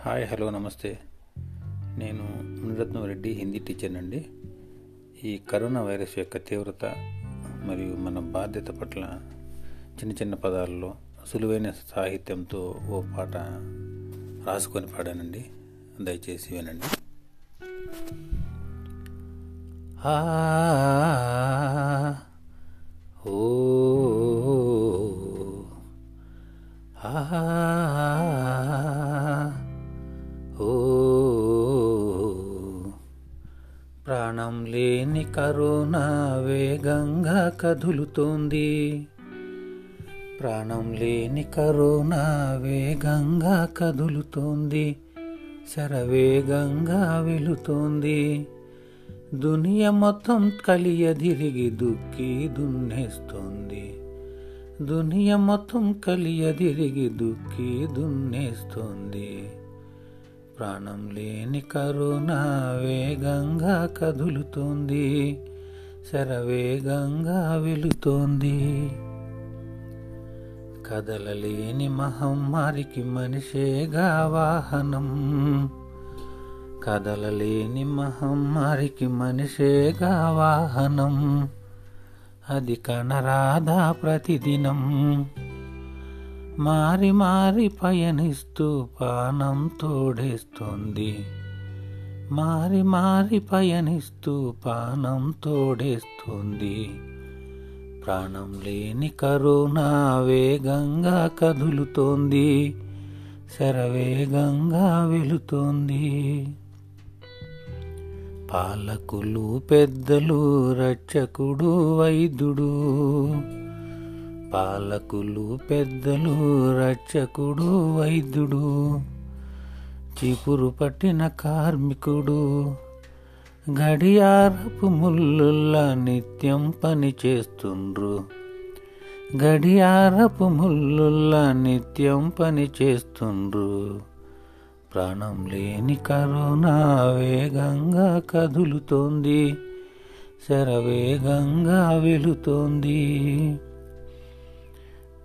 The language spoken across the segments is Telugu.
హాయ్ హలో నమస్తే. నేను మునిరత్నం రెడ్డి హిందీ టీచర్ అండి. ఈ కరోనా వైరస్ యొక్క తీవ్రత మరియు మన బాధ్యత పట్ల చిన్న చిన్న పదాల్లో సులువైన సాహిత్యంతో ఓ పాట రాసుకొని పాడానండి. దయచేసి వినండి. ఆ ప్రాణం లేని కరోనా వేగంగా కదులుతోంది. ప్రాణం లేని కరోనా వేగంగా కదులుతోంది. శరవేగంగా వెలుతోంది దునియ మొత్తం కలియదిరిగి దుక్కి దున్నేస్తోంది. దునియ మొత్తం కలియదిరిగి దుక్కి దున్నేస్తోంది. ప్రాణం లేని కరుణ వేగంగా కదులుతోంది. శరవేగంగా వెలుతోంది కదలలేని మహమ్మారికి మనిషేగా వాహనం. కదలలేని మహమ్మారికి మనిషేగా వాహనం. అది కనరాదా ప్రతిదినం. మారి మారి పయనిస్తూ పానం తోడేస్తుంది. మారి మారి పయనిస్తూ పానం తోడేస్తుంది. ప్రాణం లేని కరోనా వేగంగా కదులుతోంది. శరవేగంగా వెళుతోంది. పాలకులు పెద్దలు రక్షకుడు వైద్యుడు పాలకులు పెద్దలు రక్షకుడు వైద్యుడు చీపురు పట్టిన కార్మికుడు గడియారపు ముల్లుల్లా నిత్యం పని చేస్తుండ్రు. గడియారపు ముల్లుల్లా నిత్యం పని చేస్తుండ్రు. ప్రాణం లేని కరోనా వేగంగా కదులుతోంది శరవేగంగా వెళుతోంది.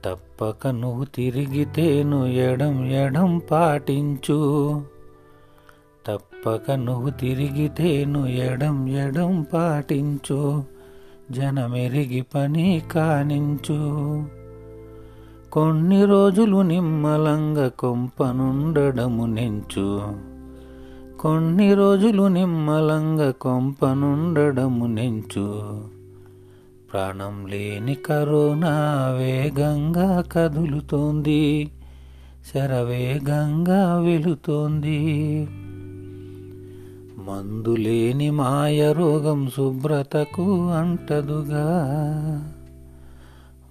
తప్పక నువ్వు తిరిగితేను ఎడం ఎడం పాటించు. తప్పక నువ్వు తిరిగితేను ఎడం ఎడం పాటించు. జనమెరిగి పని కానించు. కొన్ని రోజులు నిమ్మలంగా కొంపనుండడము నించు. కొన్ని రోజులు నిమ్మలంగా కొంపనుండడము నించు. ప్రాణం లేని కరోనా వేగంగా కదులుతోంది. శరవేగంగా వెళుతోంది. మందులేని మాయ రోగం శుభ్రతకు అంటదుగా.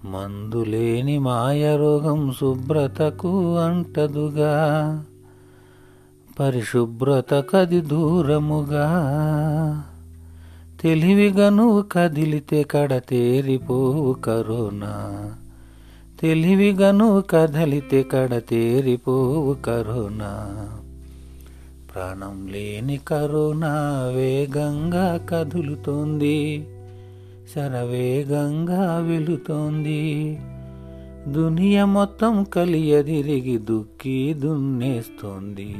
మందులేని మాయ రోగం శుభ్రతకు అంటదుగా. పరిశుభ్రత కది దూరముగా. తెలివిగా నువ్వు కదిలితే కడతేరిపోవు కరోనా. తెలివిగా నువ్వు కదలితే కడతేరిపోవు కరోనా. ప్రాణం లేని కరోనా వేగంగా కదులుతోంది. శరవేగంగా వెళుతోంది. దునియ మొత్తం కలియదిరిగి దుక్కి దున్నేస్తోంది.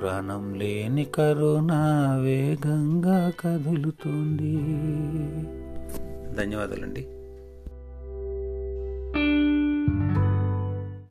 ప్రాణం లేని కరోనా వేగంగా కదులుతోంది. ధన్యవాదాలండి.